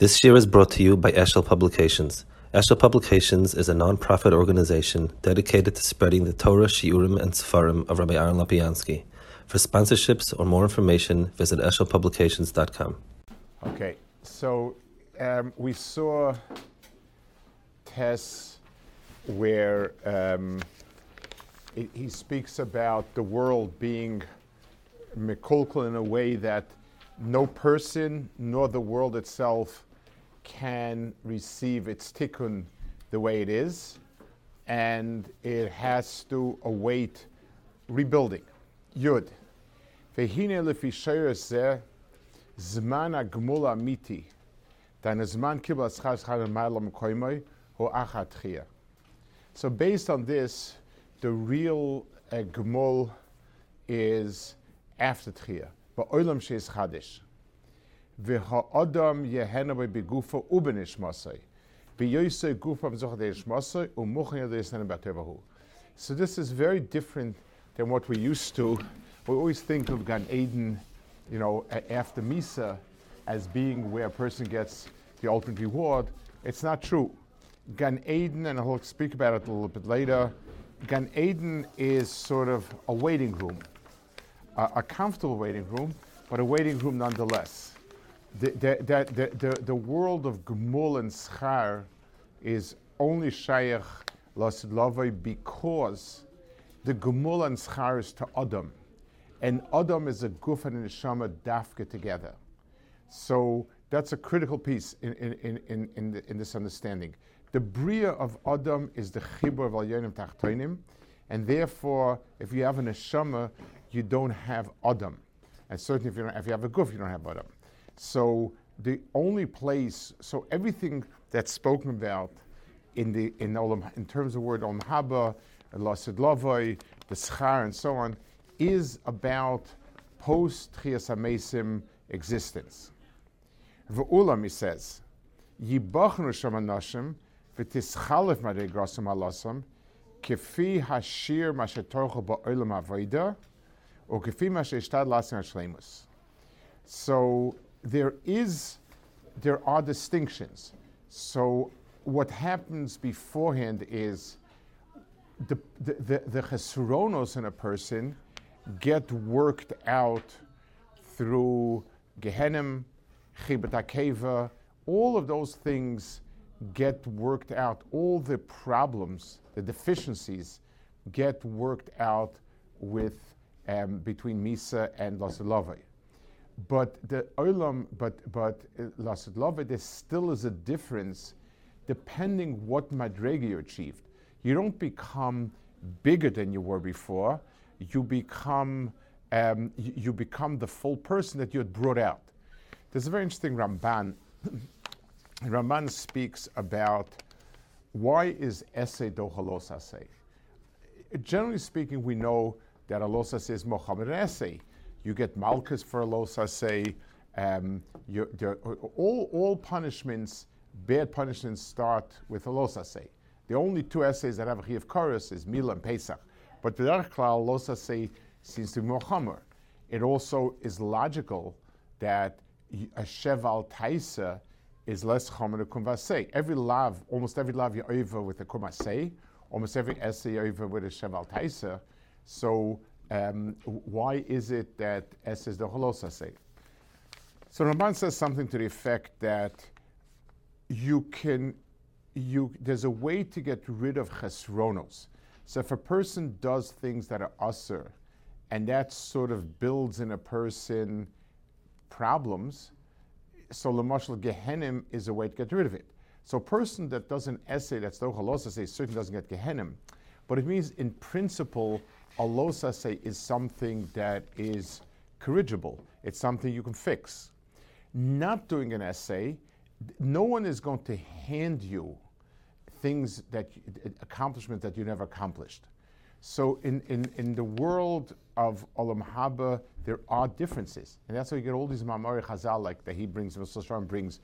This year is brought to you by Eshel Publications. Eshel Publications is a non-profit organization dedicated to spreading the Torah, Shiurim, and Sefarim of Rabbi Aaron Lopiansky. For sponsorships or more information, visit eshelpublications.com. Okay, so um, we saw tests where um, it, he speaks about the world being mikulkal in a way that no person nor the world itself can receive its tikkun the way it is, and it has to await rebuilding. Yud. Vehine lefishayose zman agmula miti. Dan zman kibla schar schar koimoi ho. So based on this, the real uh, gmul is after tchia, but oilam sheis chadish. So this is very different than what we used to. We always think of Gan Eden, you know, after Misa as being where a person gets the ultimate reward. It's not true. Gan Eden, and I'll speak about it a little bit later, Gan Eden is sort of a waiting room, a, a comfortable waiting room, but a waiting room nonetheless. The, the, the, the, world of Gmul and Schar is only Shaykh Lasid because the Gmul and Schar is to Adam. And Adam is a Guf and a Neshama dafka together. So that's a critical piece in, in, in, in, the, in this understanding. The Bria of Adam is the Chibur of Al Tachtoinim, and therefore, if you have an Neshama, you don't have Adam. And certainly, if you, if you have a Guf, you don't have Adam. So the only place, so everything that's spoken about in the in Olam, in terms of word Olam Haba, Lasid Lavoi, the Schar, and so on, is about post Chias Amesim existence. V'ulam, he says, Yibachnu Shama Nashim, ותסחלף מדי גרוסם הלוסם, כפי השיר מה שתורכו בעולם הווידה, וכפי מה שהשתד לעצם השלימוס. So there is, there are distinctions. So what happens beforehand is the, the, the, the chesronos in a person get worked out through Gehenim, Chibet Akeva, all of those things get worked out. All the problems, the deficiencies, get worked out with um, between Misa and Lasilove. But the Olam, but but uh, Lasilove, there still is a difference depending what madrega you achieved. You don't become bigger than you were before. You become um, you, become the full person that you had brought out. There's a very interesting Ramban Raman speaks about why is essay do halos. Generally speaking, we know that a los is Mohammed essay. You get malchus for a los essay. Um, you, all, all punishments, bad punishments, start with a los essay. The only two essays that have a chiv chorus is Mila and Pesach. But the Klal, los say seems to be more It also is logical that a sheval taisa is less chomer to kumvasei. Every lav, almost every lav you over with a kumasei, almost every essay you over with a sheval taisa. So um, why is it that S is the holosasei? So Ramban says something to the effect that you can, you there's a way to get rid of chesronos. So if a person does things that are usher, and that sort of builds in a person problems, so Lamashal Gehenim is a way to get rid of it. So a person that does an essay that's no halosa say certainly doesn't get Gehenim. But it means in principle, a losa say is something that is corrigible. It's something you can fix. Not doing an essay, no one is going to hand you things that accomplishments that you never accomplished. So in, in, in the world of Olam Haba, there are differences. And that's why you get all these Mamari Chazal, like that he brings, Rasul brings,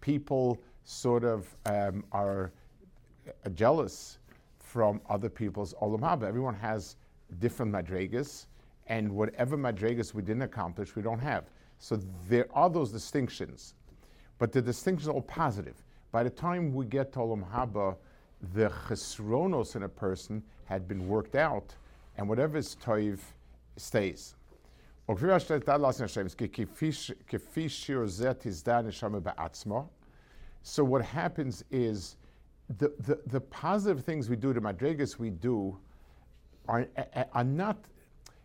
People sort of um, are jealous from other people's Olam Haba. Everyone has different madrigas, and whatever madrigas we didn't accomplish, we don't have. So there are those distinctions, but the distinctions are all positive. By the time we get to Olam Haba, the chesronos in a person had been worked out, and whatever is toiv stays. So what happens is the, the, the positive things we do, the madrigas we do, are, are not,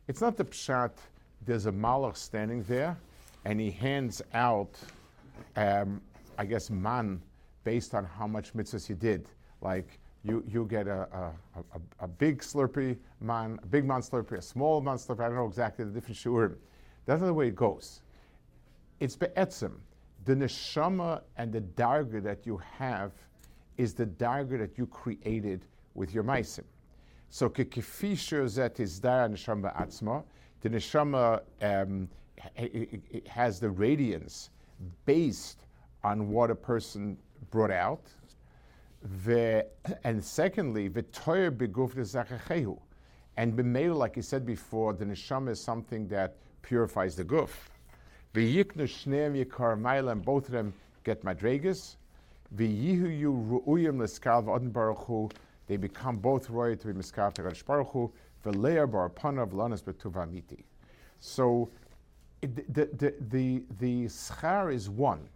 it's not the pshat, there's a malach standing there, and he hands out, um, I guess, man based on how much mitzvahs you did. Like you, you get a, a, a, a big slurpee man, a big man slurpee, a small man slurpee, I don't know exactly the different shurim. That's not the way it goes. It's be'etzim. The neshama and the darga that you have is the darga that you created with your maisim. So kekifisher zet is dar neshama atzma. The neshama um, has the radiance based on what a person brought out. The, and secondly, v'toyer beguf zachachehu. And b'meil, like he said before, the neshama is something that purifies the guf. V'yiknu shneim yikar and both of them get madregas. They become both royal to be miskal to Baruch Hu, v'leir bar panav lanas betuvamiti. So it, the, the, the, the schar is one.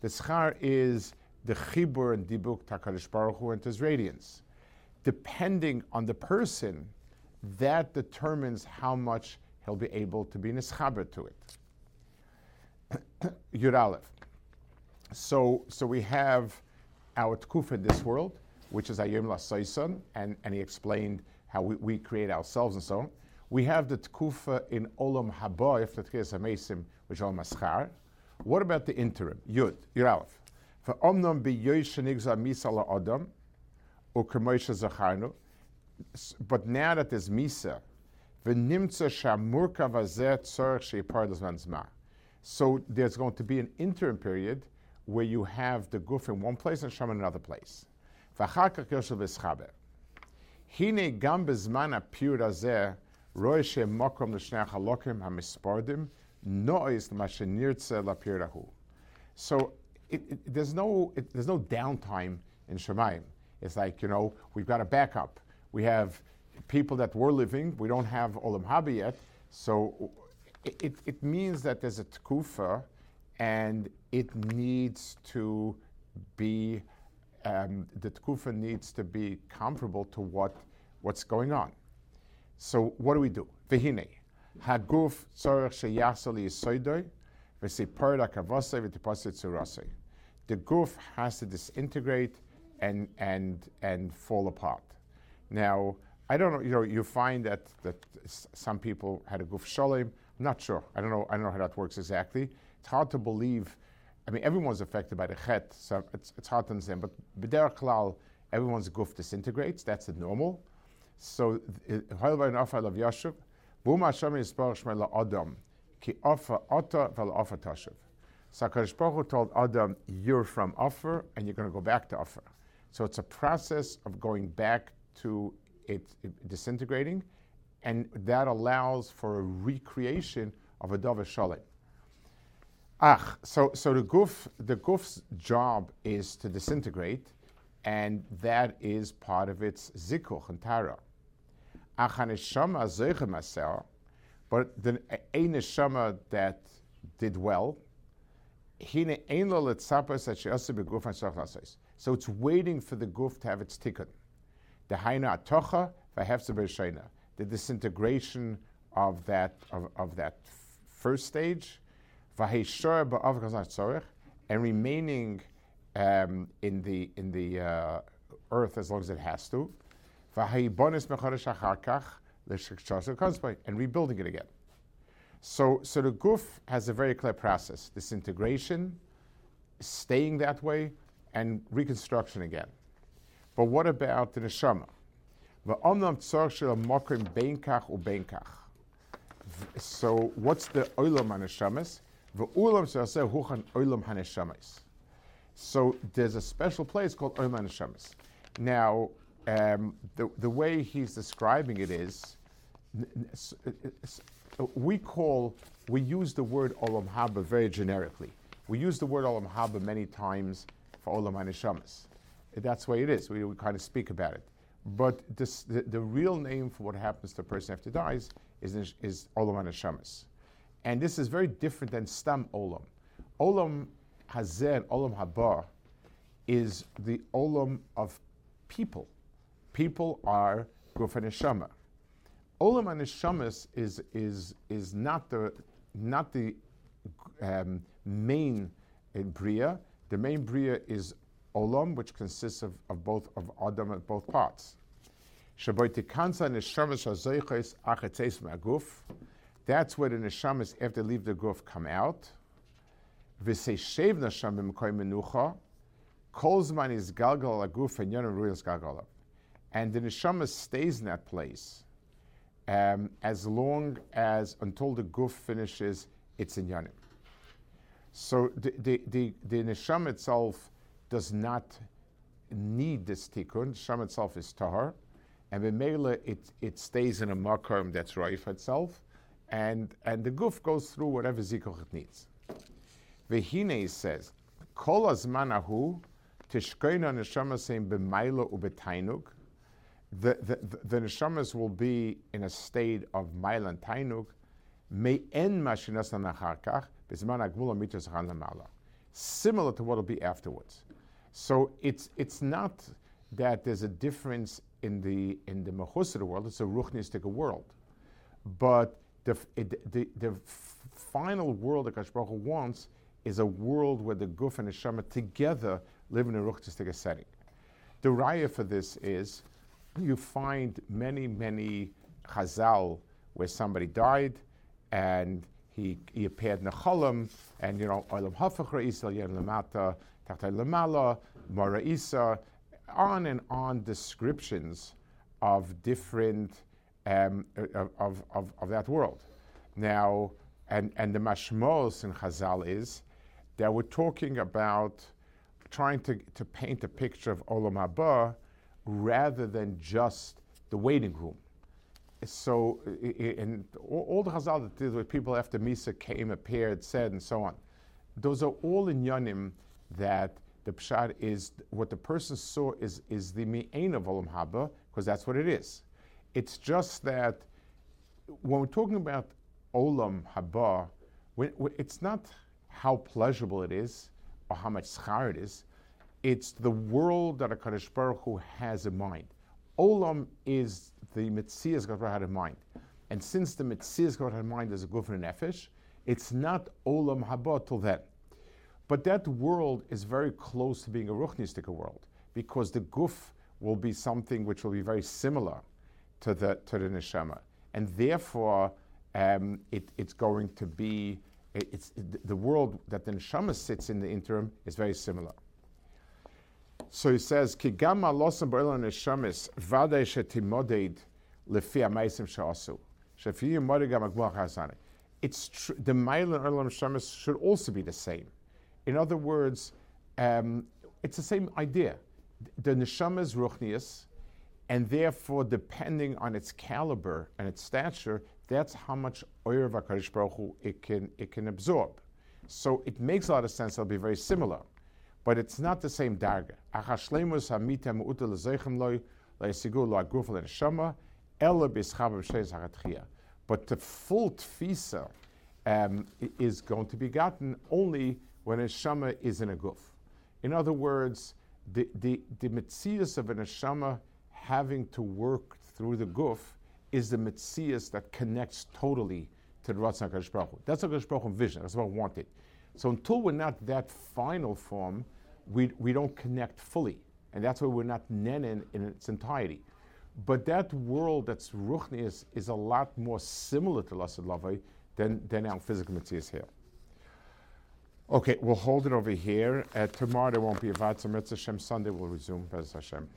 The schar is the chibur and dibuk takarish baruch hu and his radiance. Depending on the person, that determines how much he'll be able to be nischaber to it. Yud Aleph. So, so we have our tkuf in this world, which is Ayim Lasaisan, and, and he explained how we, we create ourselves and so on. We have the tkufa in Olam Haba, if the Tkes HaMesim, which Olam Maschar. What about the interim? Yud, Yud Aleph. For Omnam be Yoishanigza Misa La Adam, or Kemoisha Zacharnu. But now that there's Misa, V'nimtza Shamurka Vazeh Tzorach Sheipar Zma. So there's going to be an interim period where you have the guf in one place and Sham in another place. V'achar kach yoshev v'schaber. Hine gam bezman apir hazeh roy she mokom l'shnei halokim hamispardim nois mashenirtze lapirahu. So it, it, there's no it, there's no downtime in Shemaim. It's like you know we've got a backup. We have people that were living. We don't have Olam Haba yet, so it, it, means that there's a tkufa, and it needs to be um, the tkufa needs to be comparable to what what's going on. So what do we do? Vehine, haguf. The guf has to disintegrate and, and, and fall apart. Now, I don't know, you know, you find that, that some people had a guf shalom. I'm not sure. I don't know, I don't know how that works exactly. It's hard to believe. I mean, everyone's affected by the chet, so it's, it's hard to understand. But b'derech klal, everyone's guf disintegrates. That's the normal. So, Hoilvain Offer of Yashuv, Bum Hashem Ki Offer Ota Vel Tashuv. So HaKadosh Baruch Hu told Adam, you're from Offer, and you're going to go back to Offer. So it's a process of going back to it, it disintegrating, and that allows for a recreation of a Dova Shalom. Ach, so, so the guf, the guf's job is to disintegrate, and that is part of its zikuch and tara. But the a that did well, hine ein lo letzapas that she also beguf and soch so it's waiting for the goof to have its tikkun. The haina atocha v'hefzer the disintegration of that of, of that first stage, and remaining um, in the in the uh, earth as long as it has to and rebuilding it again. So, so the guf has a very clear process: disintegration, staying that way, and reconstruction again. But what about the neshama? So, what's the olam haneshamas? So, there's a special place called olam haneshamas. Now, um, the, the way he's describing it is we call, we use the word olam haba very generically. We use the word olam haba many times for olam haneshamas. That's the way it is. We, we kind of speak about it. But this, the, the, real name for what happens to a person after dies is, is olam haneshamas. And this is very different than stam olam. Olam hazeh olam haba is the olam of people. People are guf and neshama. Olam and neshamas is is is not the not the um, main in bria. The main bria is olam, which consists of, of both of adam at both parts. That's where the neshamas after leave the guf come out. V'seishev nasham b'mkoy menucha Kolzman is Galgal Aguf and Yonah Ruils Galgal. And the neshama stays in that place um, as long as, until the guf finishes its inyanim. So the, the, the, the neshama itself does not need this tikkun. The Neshama itself is tahar. And b'meila, it, it stays in a makarm that's right itself. And, and the goof goes through whatever zikoch it needs. Vehine says, Kol azmanahu Tishkoina neshama saying b'maila ubetainuk. The, the, the, neshamas will be in a state of maila and tainuk. Similar to what will be afterwards. So it's it's not that there's a difference in the in the mechusar world. It's a ruchnistic world, but the it, the, the final world that Kadosh wants is a world where the guf and the shama together live in a ruchtistic setting. The raya for this is you find many, many chazal where somebody died and he, he appeared in a cholam, and you know, olam hafach Israel yen lamata, tachtai lamala, mara isa, on and on descriptions of different um, of, of, of that world. Now, and, and the mashmos in Chazal is that we're talking about trying to, to paint a picture of Olam Haba rather than just the waiting room. So, in all the Chazal that did with people after Misa came, appeared, said, and so on, those are all in Yanim that the Pshat is what the person saw is, is the Mi'ain of Olam Haba, because that's what it is. It's just that when we're talking about Olam Haba, it's not how pleasurable it is, or how much schar it is. It's the world that a Kaddish Baruch Hu has in mind. Olam is the Metzias God had in mind. And since the Metzias God had in mind is a Guf and Nefesh, it's not Olam Haba till then. But that world is very close to being a Ruchnistika world because the Guf will be something which will be very similar to the, to the Neshama. And therefore, um, it, it's going to be it's, the world that the neshama sits in the interim is very similar. So he says, "Ki gam losam b'olam neshamis vadei shetimoded lefi amaisim she'asu shefi yimoded gam hazane." It's tr- the mile and neshamis should also be the same. In other words, um, it's the same idea. The neshama is ruchnius, and therefore, depending on its caliber and its stature, that's how much oyer of Baruch Hu it can, it can absorb. So it makes a lot of sense, it'll be very similar. But it's not the same darga. But the full tfisa um, is going to be gotten only when a neshama is in a guf. In other words, the, the, the mitzias of a neshama having to work through the guf is the Metzias that connects totally to the Ratzon HaKadosh Baruch Hu. That's HaKadosh Baruch Hu vision. That's what I wanted. So until we're not that final form, we, we don't connect fully. And that's why we're not nenin in its entirety. But that world that's Ruchni is, is a lot more similar to Lasad Lavai than, than our physical Metzias here. Okay, we'll hold it over here. Uh, tomorrow there won't be a Vatsa Mitzvah. Sunday we'll resume. Bez Hashem.